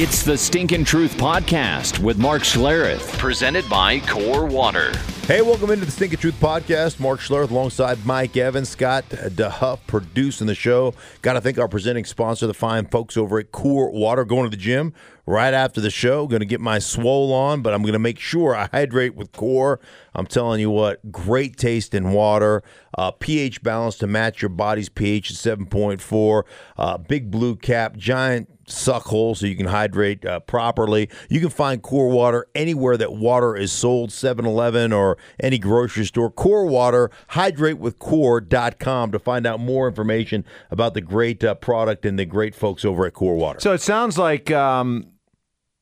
It's the Stinkin' Truth Podcast with Mark Schlereth, presented by Core Water. Hey, welcome into the Stinkin' Truth Podcast. Mark Schlereth alongside Mike Evans, Scott DeHuff producing the show. Got to thank our presenting sponsor, the fine folks over at Core Water. Going to the gym right after the show. Going to get my swole on, but I'm going to make sure I hydrate with Core. I'm telling you what, great taste in water, uh, pH balance to match your body's pH at 7.4, uh, big blue cap, giant suck hole so you can hydrate uh, properly. You can find Core Water anywhere that water is sold, 7-Eleven or any grocery store. Core Water, hydratewithcore.com to find out more information about the great uh, product and the great folks over at Core Water. So it sounds like um,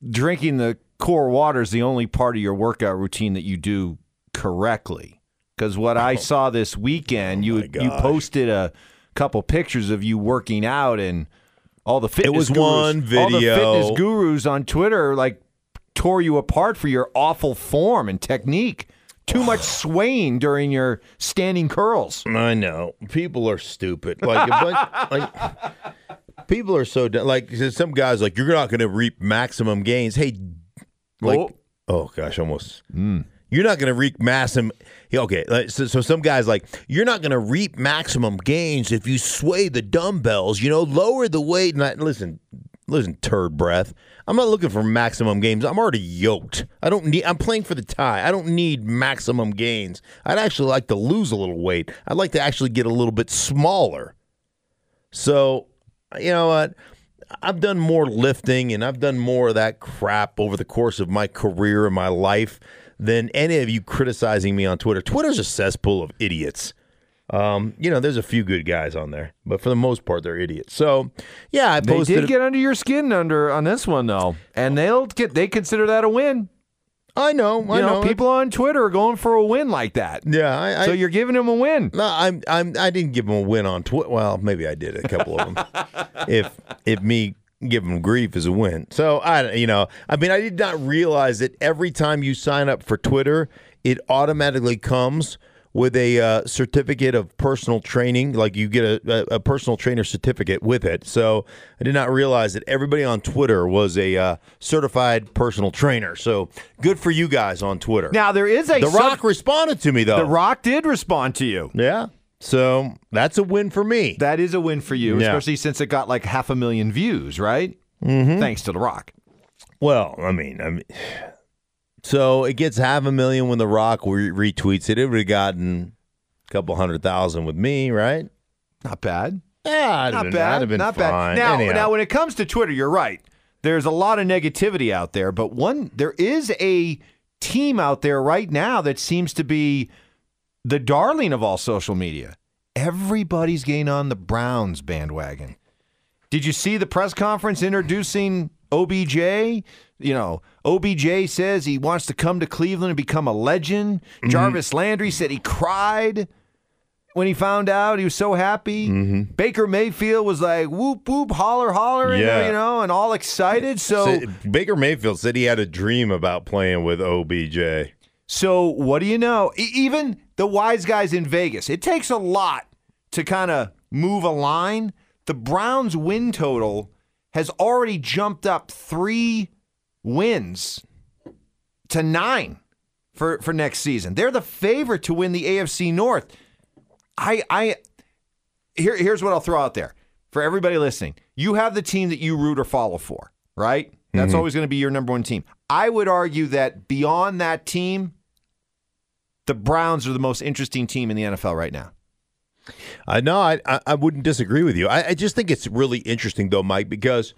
drinking the core water is the only part of your workout routine that you do correctly. Because what I saw this weekend, you Oh my you posted a couple pictures of you working out, and all the fitness It was gurus, one all the fitness gurus on Twitter like tore you apart for your awful form and technique. Too much swaying during your standing curls. I know people are stupid. Like, bunch, like people are so dumb. like some guys like you're not going to reap maximum gains. Hey, like Oh. oh, gosh, almost. Hmm. You're not going to reap maximum. Okay, so, so some guys like you're not going to reap maximum gains if you sway the dumbbells. You know, lower the weight. And I, listen, listen, turd breath. I'm not looking for maximum gains. I'm already yoked. I don't need. I'm playing for the tie. I don't need maximum gains. I'd actually like to lose a little weight. I'd like to actually get a little bit smaller. So, you know what? I've done more lifting and I've done more of that crap over the course of my career and my life than any of you criticizing me on Twitter. Twitter's a cesspool of idiots. Um, you know, there's a few good guys on there, but for the most part, they're idiots. So, yeah, I They did get under your skin under on this one though, and they'll get they consider that a win. I know, I You know, know. people on Twitter are going for a win like that. Yeah, I, I, so you're giving them a win. No, I'm I'm I didn't give him a win on Twitter. Well, maybe I did a couple of them. if if me give them grief is a win. So I you know, I mean I did not realize that every time you sign up for Twitter, it automatically comes with a uh, certificate of personal training. Like you get a, a, personal trainer certificate with it. So I did not realize that everybody on Twitter was a uh, certified personal trainer. So good for you guys on Twitter. Now there is a the sub- Rock responded to me though. The Rock did respond to you. Yeah. So that's a win for me. That is a win for you, Yeah. especially since it got like half a million views, right? Mm-hmm. Thanks to The Rock. Well, I mean, I mean, so it gets half a million when The Rock re- retweets it. It would have gotten a couple hundred thousand with me, right? Not bad. Yeah, Not been, bad. Have been Not fine. bad. Now, Anyhow. now, when it comes to Twitter, you're right. There's a lot of negativity out there, but one there is a team out there right now that seems to be the darling of all social media. Everybody's getting on the Browns bandwagon. Did you see the press conference introducing OBJ? You know, OBJ says he wants to come to Cleveland and become a legend. Mm-hmm. Jarvis Landry said he cried when he found out. He was so happy. Mm-hmm. Baker Mayfield was like whoop whoop holler holler, Yeah. you know, and all excited. So Sa- Baker Mayfield said he had a dream about playing with OBJ. So what do you know? E- even the wise guys in Vegas, it takes a lot to kind of move a line. The Browns' win total has already jumped up three wins to nine for for next season. They're the favorite to win the AFC North. I I here here's what I'll throw out there for everybody listening. You have the team that you root or follow for, right? That's mm-hmm. always going to be your number one team. I would argue that beyond that team, the Browns are the most interesting team in the NFL right now. Uh, I know. I, wouldn't disagree with you. I, I just think it's really interesting though, Mike, because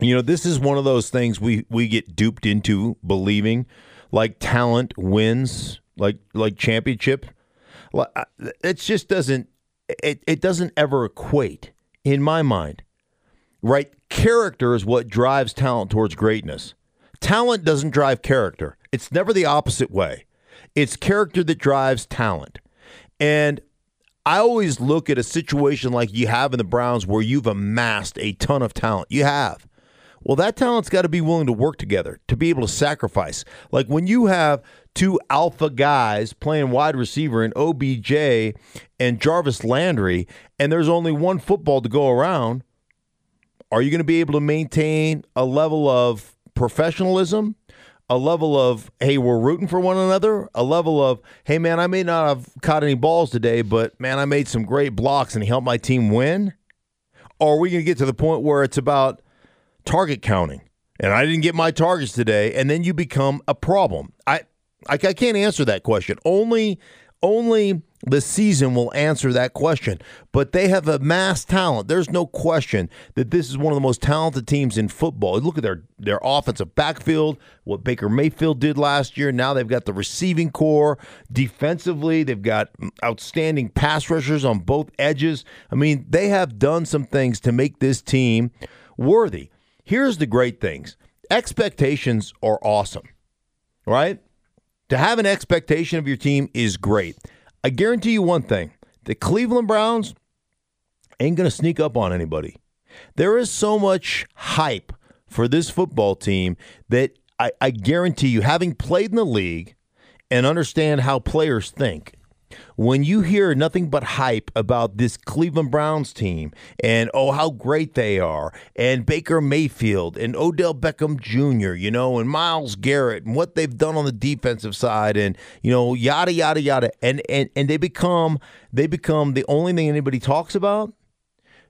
you know this is one of those things we we get duped into believing, like talent wins, like like championship. Like, uh, It just doesn't. it, it doesn't ever equate in my mind. Right? Character is what drives talent towards greatness. Talent doesn't drive character. It's never the opposite way. It's character that drives talent. And I always look at a situation like you have in the Browns where you've amassed a ton of talent. You have. Well, that talent's got to be willing to work together, to be able to sacrifice. Like when you have two alpha guys playing wide receiver in OBJ and Jarvis Landry, and there's only one football to go around, are you going to be able to maintain a level of professionalism? A level of, hey, we're rooting for one another. A level of, hey, man, I may not have caught any balls today, but man, I made some great blocks and he helped my team win. Or are we going to get to the point where it's about target counting? And I didn't get my targets today, and then you become a problem. I I, I can't answer that question. Only only the season will answer that question. But they have amassed talent. There's no question that this is one of the most talented teams in football. Look at their their offensive backfield, what Baker Mayfield did last year. Now they've got the receiving corps. Defensively, they've got outstanding pass rushers on both edges. I mean, they have done some things to make this team worthy. Here's the great things. Expectations are awesome. Right? To have an expectation of your team is great. I guarantee you one thing the Cleveland Browns ain't going to sneak up on anybody. There is so much hype for this football team that I, I guarantee you, having played in the league and understand how players think, when you hear nothing but hype about this Cleveland Browns team and oh how great they are and Baker Mayfield and Odell Beckham Jr., you know, and Myles Garrett and what they've done on the defensive side and you know yada yada yada and and and they become they become the only thing anybody talks about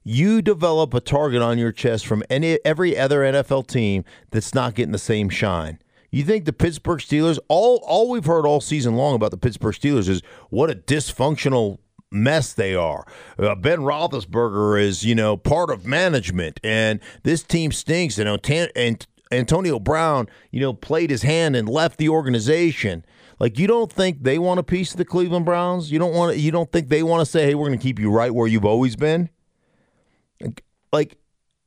you develop a target on your chest from any every other NFL team that's not getting the same shine. You think the Pittsburgh Steelers, all all we've heard all season long about the Pittsburgh Steelers is what a dysfunctional mess they are. Uh, ben Roethlisberger is, you know, part of management, and this team stinks. And, and Antonio Brown, you know, played his hand and left the organization. Like you don't think they want a piece of the Cleveland Browns? You don't want. You don't think they want to say, "Hey, we're going to keep you right where you've always been." Like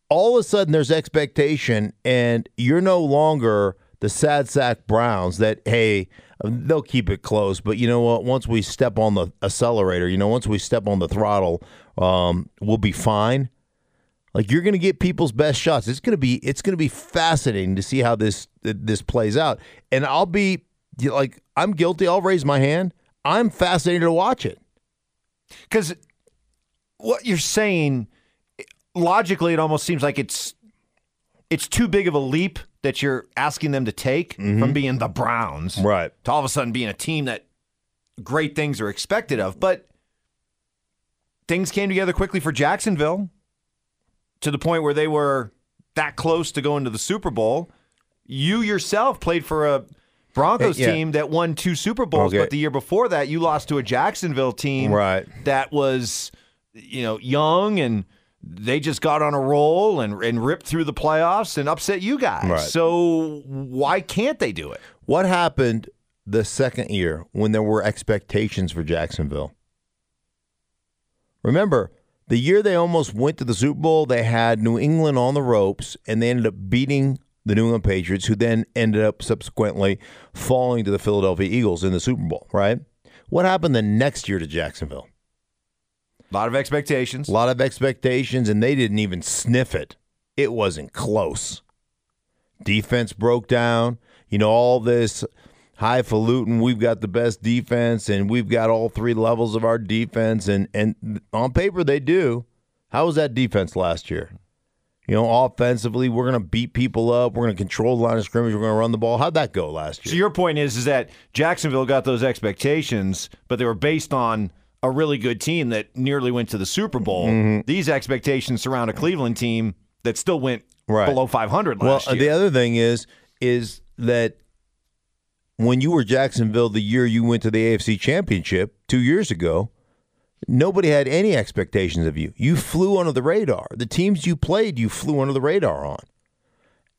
all of a sudden, there's expectation, and you're no longer the sad sack Browns that hey they'll keep it close, but you know what? Once we step on the accelerator, you know, once we step on the throttle, um, we'll be fine. Like you're going to get people's best shots. It's going to be it's going to be fascinating to see how this this plays out. And I'll be like I'm guilty. I'll raise my hand. I'm fascinated to watch it because what you're saying logically, it almost seems like it's it's too big of a leap that you're asking them to take mm-hmm. from being the Browns, right, to all of a sudden being a team that great things are expected of. But things came together quickly for Jacksonville to the point where they were that close to going to the Super Bowl. You yourself played for a Broncos yeah. team that won two Super Bowls, okay. but the year before that, you lost to a Jacksonville team right. that was, you know, young and they just got on a roll and, and ripped through the playoffs and upset you guys. Right. So why can't they do it? What happened the second year when there were expectations for Jacksonville? Remember, the year they almost went to the Super Bowl, they had New England on the ropes and they ended up beating the New England Patriots, who then ended up subsequently falling to the Philadelphia Eagles in the Super Bowl, right? What happened the next year to Jacksonville? A lot of expectations. A lot of expectations, and they didn't even sniff it. It wasn't close. Defense broke down. You know, all this highfalutin, we've got the best defense, and we've got all three levels of our defense, and, and on paper they do. How was that defense last year? You know, offensively, we're going to beat people up. We're going to control the line of scrimmage. We're going to run the ball. How'd that go last year? So your point is, is that Jacksonville got those expectations, but they were based on a really good team that nearly went to the Super Bowl. Mm-hmm. These expectations surround a Cleveland team that still went right. below 500 last well, year. the other thing is is that when you were Jacksonville the year you went to the AFC Championship 2 years ago, nobody had any expectations of you. You flew under the radar. The teams you played, you flew under the radar on.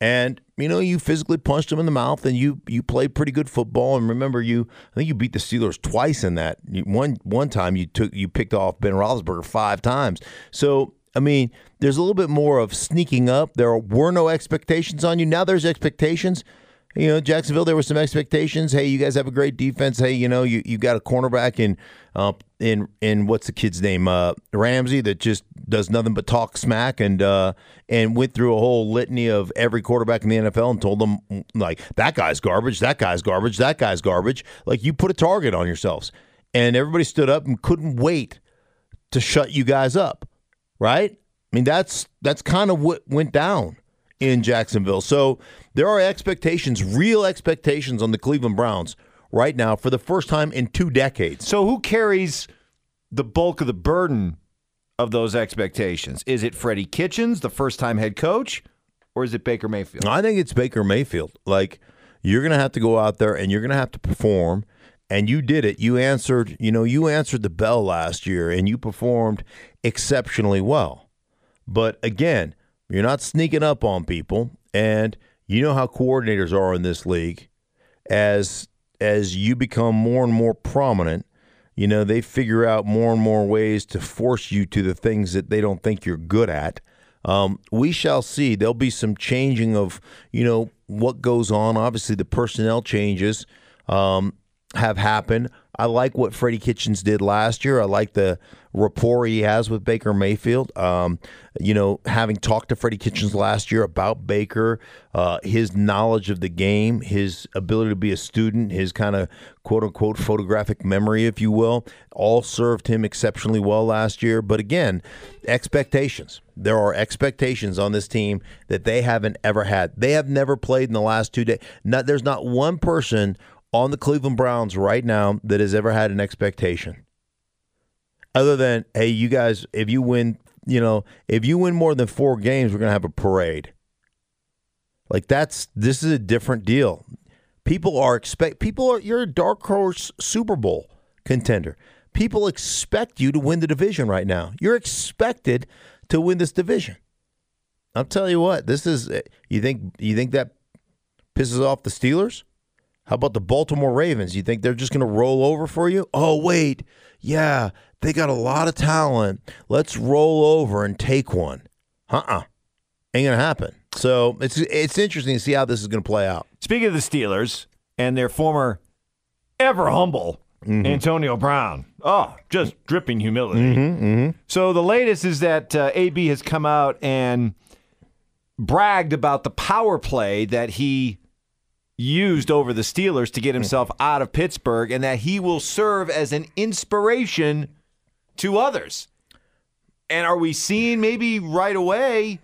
And you know, you physically punched him in the mouth, and you you played pretty good football. And remember, you I think you beat the Steelers twice in that. One one time you took you picked off Ben Roethlisberger five times. So I mean, there's a little bit more of sneaking up. There were no expectations on you. Now there's expectations. You know, Jacksonville, there were some expectations. Hey, you guys have a great defense. Hey, you know, you, you got a cornerback in uh, in in what's the kid's name? Uh, Ramsey that just does nothing but talk smack and uh, and went through a whole litany of every quarterback in the NFL and told them like that guy's garbage, that guy's garbage, that guy's garbage. Like you put a target on yourselves. And everybody stood up and couldn't wait to shut you guys up. Right? I mean, that's that's kind of what went down in Jacksonville. So there are expectations, real expectations on the Cleveland Browns right now for the first time in two decades. So who carries the bulk of the burden of those expectations? Is it Freddie Kitchens, the first time head coach, or is it Baker Mayfield? I think it's Baker Mayfield. Like you're going to have to go out there and you're going to have to perform and you did it. You answered, you know, you answered the bell last year and you performed exceptionally well. But again, you're not sneaking up on people, and you know how coordinators are in this league. As as you become more and more prominent, you know they figure out more and more ways to force you to the things that they don't think you're good at. Um, we shall see. There'll be some changing of you know what goes on. Obviously, the personnel changes um, have happened. I like what Freddie Kitchens did last year. I like the rapport he has with Baker Mayfield. Um, you know, having talked to Freddie Kitchens last year about Baker, uh, his knowledge of the game, his ability to be a student, his kind of quote unquote photographic memory, if you will, all served him exceptionally well last year. But again, expectations. There are expectations on this team that they haven't ever had. They have never played in the last two days. Not, there's not one person on the Cleveland Browns right now that has ever had an expectation. Other than, hey, you guys, if you win, you know, if you win more than four games, we're going to have a parade. Like that's this is a different deal. People are expect people are you're a dark horse Super Bowl contender. People expect you to win the division right now. You're expected to win this division. I'll tell you what, this is you think you think that pisses off the Steelers? How about the Baltimore Ravens? You think they're just going to roll over for you? Oh, wait. Yeah, they got a lot of talent. Let's roll over and take one. Uh-uh. Ain't going to happen. So it's it's interesting to see how this is going to play out. Speaking of the Steelers and their former ever humble mm-hmm. Antonio Brown. Oh, just dripping humility. Mm-hmm, mm-hmm. So the latest is that uh, AB has come out and bragged about the power play that he used over the Steelers to get hmm. himself out of Pittsburgh and that he will serve as an inspiration to others. And are we seeing maybe right away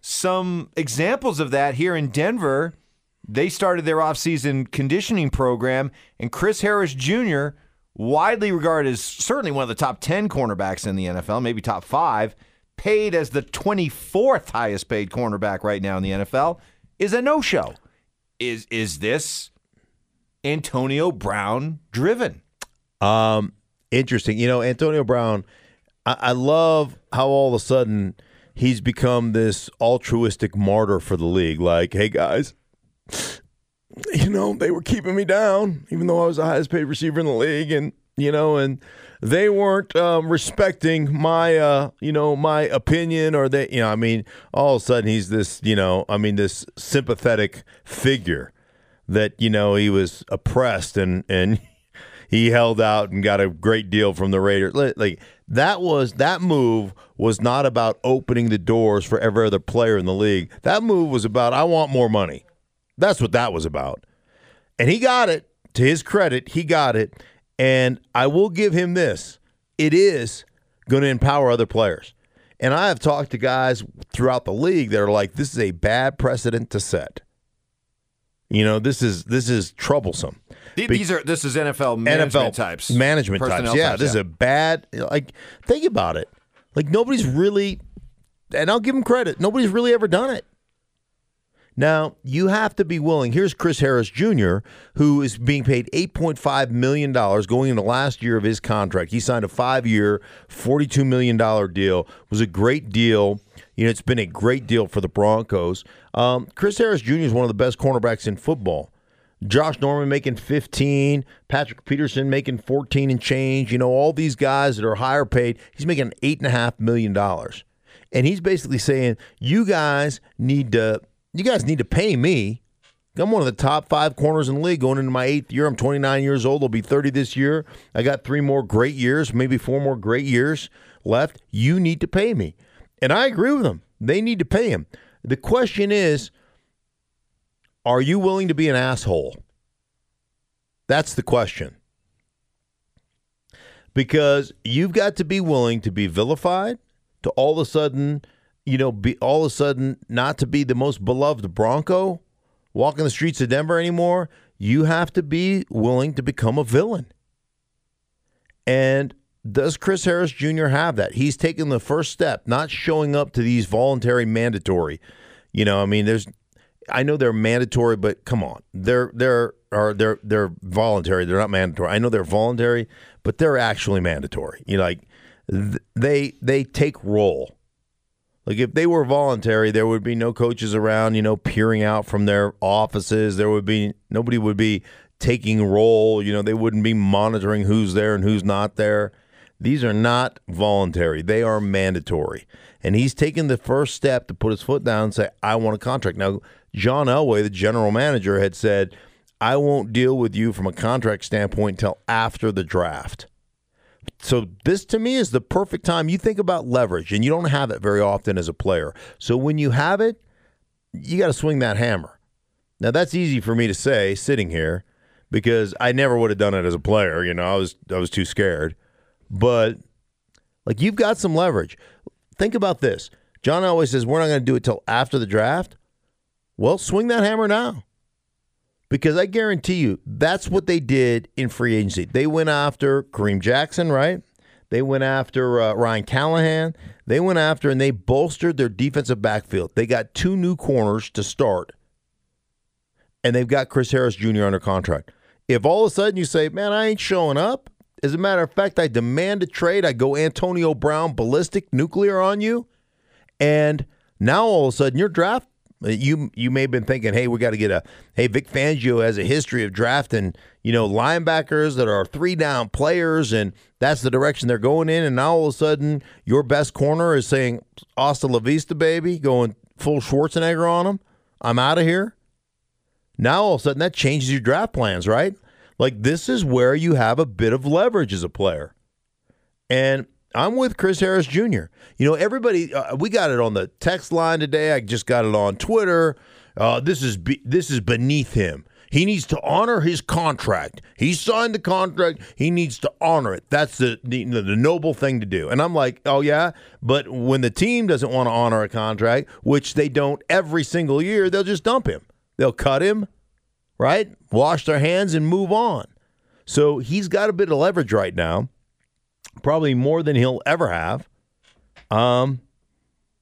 some examples of that here in Denver? They started their offseason conditioning program, and Chris Harris Jr., widely regarded as certainly one of the top 10 cornerbacks in the NFL, maybe top five, paid as the 24th highest paid cornerback right now in the NFL, is a no show is is this Antonio Brown driven? Um, interesting. You know, Antonio Brown. I, I love how all of a sudden he's become this altruistic martyr for the league. Like, hey guys, you know, they were keeping me down, even though I was the highest paid receiver in the league, and you know, and they weren't um, respecting my, uh, you know, my opinion, or they, you know, I mean, all of a sudden he's this, you know, I mean, this sympathetic figure that you know he was oppressed and and he held out and got a great deal from the Raiders. Like that was that move was not about opening the doors for every other player in the league. That move was about I want more money. That's what that was about. And he got it. To his credit, he got it. And I will give him this it is going to empower other players. And I have talked to guys throughout the league that are like, this is a bad precedent to set. You know, this is this is troublesome. These are this is NFL management NFL types, management types. Yeah, types, this yeah. is a bad. Like, think about it. Like nobody's really, and I'll give him credit. Nobody's really ever done it. Now, you have to be willing. Here's Chris Harris Jr., who is being paid $8.5 million going into last year of his contract. He signed a five year, $42 million deal. It was a great deal. You know, it's been a great deal for the Broncos. Um, Chris Harris Jr. is one of the best cornerbacks in football. Josh Norman making 15, Patrick Peterson making 14 and change. You know, all these guys that are higher paid, he's making $8.5 million. And he's basically saying, you guys need to you guys need to pay me. I'm one of the top five corners in the league going into my eighth year. I'm 29 years old. I'll be 30 this year. I got three more great years, maybe four more great years left. You need to pay me. And I agree with them. They need to pay him. The question is are you willing to be an asshole? That's the question. Because you've got to be willing to be vilified, to all of a sudden you know, be all of a sudden not to be the most beloved Bronco walking the streets of Denver anymore, you have to be willing to become a villain. And does Chris Harris Jr. have that? He's taken the first step, not showing up to these voluntary mandatory. You know, I mean, there's I know they're mandatory, but come on. They're they're are they're they're voluntary. They're not mandatory. I know they're voluntary, but they're actually mandatory. You know, like they they take roll. Like if they were voluntary, there would be no coaches around, you know, peering out from their offices. There would be nobody would be taking roll. You know, they wouldn't be monitoring who's there and who's not there. These are not voluntary; they are mandatory. And he's taken the first step to put his foot down and say, "I want a contract." Now, John Elway, the general manager, had said, "I won't deal with you from a contract standpoint until after the draft." So this to me is the perfect time. You think about leverage, and you don't have it very often as a player. So when you have it, you got to swing that hammer. Now that's easy for me to say sitting here because I never would have done it as a player. You know, I was I was too scared. But like you've got some leverage. Think about this. John Elway says we're not going to do it till after the draft. Well, swing that hammer now because I guarantee you that's what they did in free agency. They went after Kareem Jackson, right? They went after uh, Ryan Callahan. They went after and they bolstered their defensive backfield. They got two new corners to start, and they've got Chris Harris Jr. under contract. If all of a sudden you say, man, I ain't showing up, as a matter of fact, I demand a trade, I go Antonio Brown ballistic nuclear on you, and now all of a sudden your draft you you may have been thinking, hey, we got to get a hey Vic Fangio has a history of drafting you know linebackers that are three down players, and that's the direction they're going in. And now all of a sudden, your best corner is saying "Hasta la vista, baby," going full Schwarzenegger on him. I'm out of here. Now all of a sudden, that changes your draft plans, right? Like this is where you have a bit of leverage as a player, and I'm with Chris Harris Jr. You know, everybody, uh, we got it on the text line today. I just got it on Twitter. Uh, this is be- this is beneath him. He needs to honor his contract. He signed the contract. He needs to honor it. That's the, the the noble thing to do. And I'm like, oh yeah, but when the team doesn't want to honor a contract, which they don't every single year, they'll just dump him. They'll cut him, right? Wash their hands and move on. So he's got a bit of leverage right now probably more than he'll ever have. Um,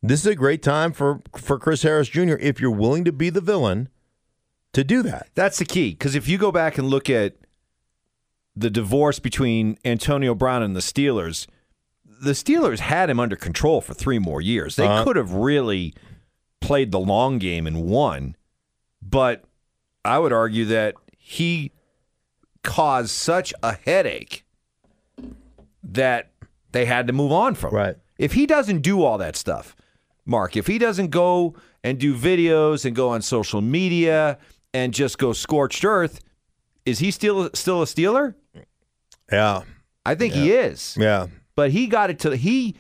this is a great time for for Chris Harris Jr. if you're willing to be the villain to do that. That's the key because if you go back and look at the divorce between Antonio Brown and the Steelers, the Steelers had him under control for three more years. They uh, could have really played the long game and won, but I would argue that he caused such a headache that they had to move on from. Right. If he doesn't do all that stuff, Mark, if he doesn't go and do videos and go on social media and just go scorched earth, is he still still a Steeler? Yeah. I think yeah. he is. Yeah. But he got it to he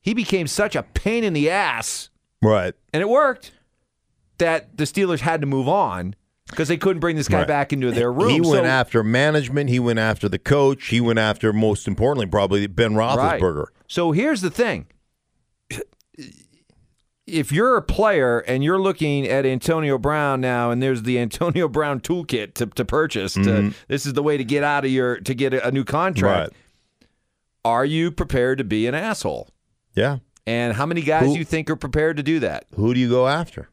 he became such a pain in the ass. Right. And it worked that the Steelers had to move on because they couldn't bring this guy right. back into their room. He went so, after management. He went after the coach. He went after, most importantly, probably Ben Roethlisberger. Right. So here's the thing: if you're a player and you're looking at Antonio Brown now, and there's the Antonio Brown toolkit to, to purchase, mm-hmm. to, this is the way to get out of your to get a, a new contract. Right. Are you prepared to be an asshole? Yeah. And how many guys do you think are prepared to do that? Who do you go after?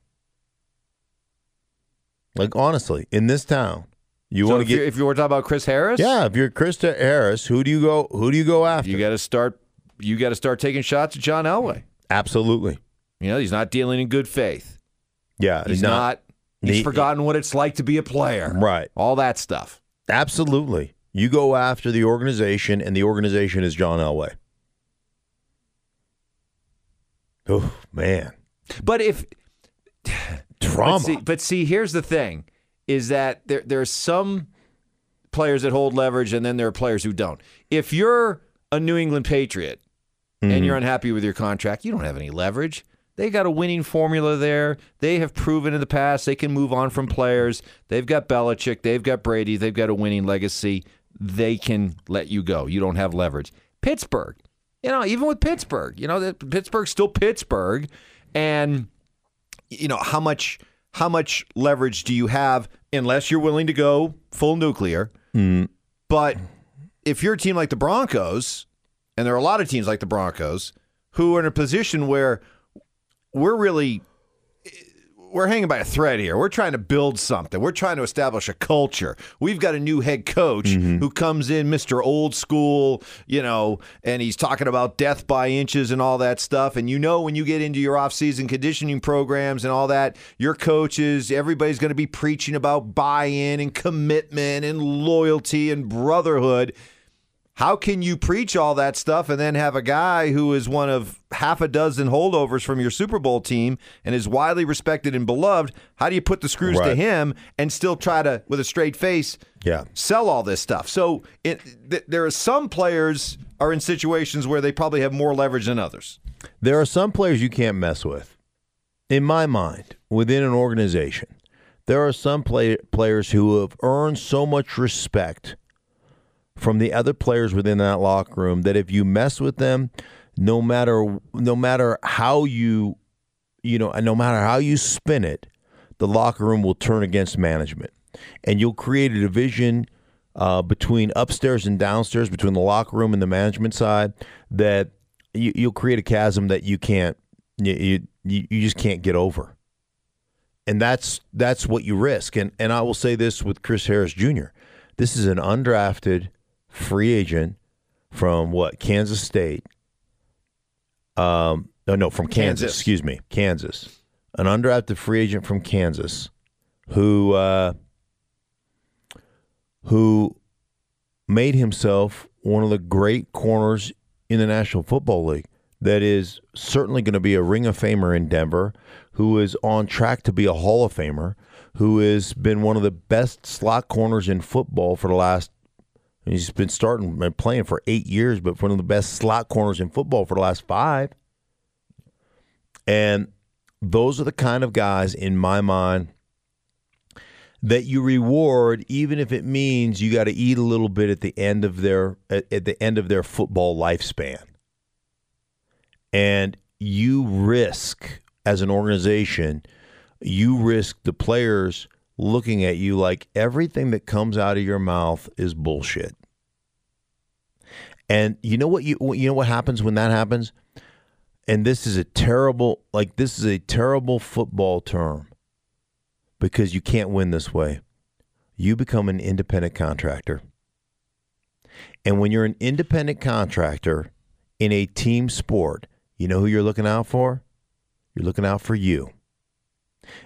Like honestly, in this town, you So want to get if you were talking about Chris Harris, yeah. If you're Chris Harris, who do you go? Who do you go after? you got to start. You got to start taking shots at John Elway. Absolutely, You know, he's not dealing in good faith. yeah. He's not. he's he- forgotten what it's like to be a player. right. All that stuff. Absolutely, you go after the organization, and the organization is John Elway. Oh man, But if trauma. But see, but see, here's the thing: is that there there are some players that hold leverage, and then there are players who don't. If you're a New England Patriot and mm-hmm. you're unhappy with your contract, you don't have any leverage. They got a winning formula there. They have proven in the past they can move on from players. They've got Belichick, they've got Brady, they've got a winning legacy. They can let you go. You don't have leverage. Pittsburgh, you know, even with Pittsburgh, you know, that Pittsburgh's still Pittsburgh, and you know how much how much leverage do you have unless you're willing to go full nuclear? Hmm. But if you're a team like the broncos and there are a lot of teams like the broncos who are in a position where we're really we're hanging by a thread here. We're trying to build something. We're trying to establish a culture. We've got a new head coach mm-hmm. who comes in, Mr. Old School, you know, and he's talking about death by inches and all that stuff. And you know, when you get into your off-season conditioning programs and all that, your coaches, everybody's going to be preaching about buy-in and commitment and loyalty and brotherhood. How can you preach all that stuff and then have a guy who is one of half a dozen holdovers from your Super Bowl team and is widely respected and beloved? How do you put the screws to him and still try to, with a straight face, Yeah. sell all this stuff? So it, th- there are some players are in situations where they probably have more leverage than others. There are some players you can't mess with. In my mind, within an organization, there are some play- players who have earned so much respect from the other players within that locker room that if you mess with them, no matter no matter how you you know, no matter how you spin it, the locker room will turn against management, and you'll create a division uh, between upstairs and downstairs, between the locker room and the management side, that you, you'll create a chasm that you can't, you, you you just can't get over, and that's that's what you risk. And and I will say this with Chris Harris Jr. This is an undrafted free agent from what Kansas State. Um, no, no, from Kansas. Kansas. Excuse me, Kansas. An undrafted free agent from Kansas, who uh, who made himself one of the great corners in the National Football League. That is certainly going to be a Ring of Famer in Denver, who is on track to be a Hall of Famer, who has been one of the best slot corners in football for the last. He's been starting and playing for eight years, but one of the best slot corners in football for the last five. And those are the kind of guys, in my mind, that you reward even if it means you got to eat a little bit at the end of their at, at the end of their football lifespan and you risk as an organization you risk the players looking at you like everything that comes out of your mouth is bullshit and you know what you you know what happens when that happens and this is a terrible like this is a terrible football term because you can't win this way. You become an independent contractor. And when you're an independent contractor in a team sport, you know who you're looking out for? You're looking out for you.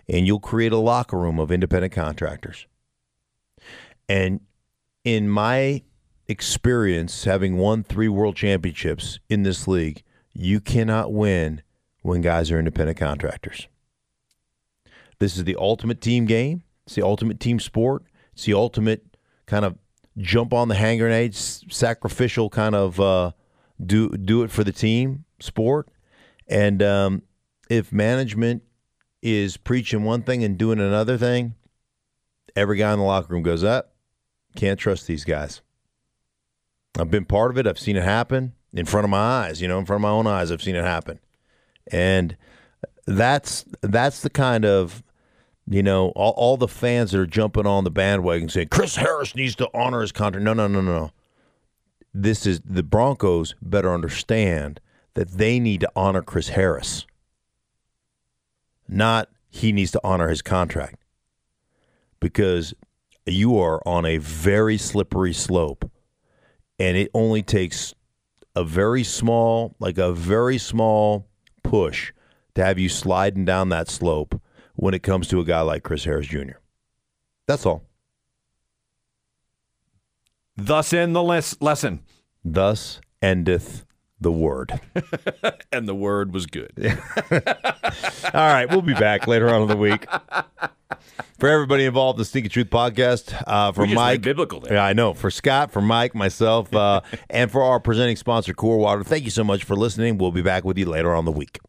And you'll create a locker room of independent contractors. And in my experience, having won three world championships in this league, you cannot win when guys are independent contractors. This is the ultimate team game. It's the ultimate team sport. It's the ultimate kind of jump on the hand grenade, sacrificial kind of uh, do do it for the team sport. And um, if management is preaching one thing and doing another thing, every guy in the locker room goes up. Can't trust these guys. I've been part of it. I've seen it happen in front of my eyes. You know, in front of my own eyes, I've seen it happen. And that's that's the kind of you know all, all the fans that are jumping on the bandwagon saying Chris Harris needs to honor his contract. No, no, no, no. This is the Broncos better understand that they need to honor Chris Harris, not he needs to honor his contract. because you are on a very slippery slope, and it only takes a very small, like a very small push to have you sliding down that slope when it comes to a guy like Chris Harris Jr. That's all. Thus end the les- lesson. Thus endeth the word. And the word was good. All right, we'll be back later on in the week. For everybody involved in the Stinky Truth podcast, uh, for Mike, biblical there. yeah, I know. For Scott, for Mike, myself, uh, and for our presenting sponsor, Core Water. Thank you so much for listening. We'll be back with you later on in the week.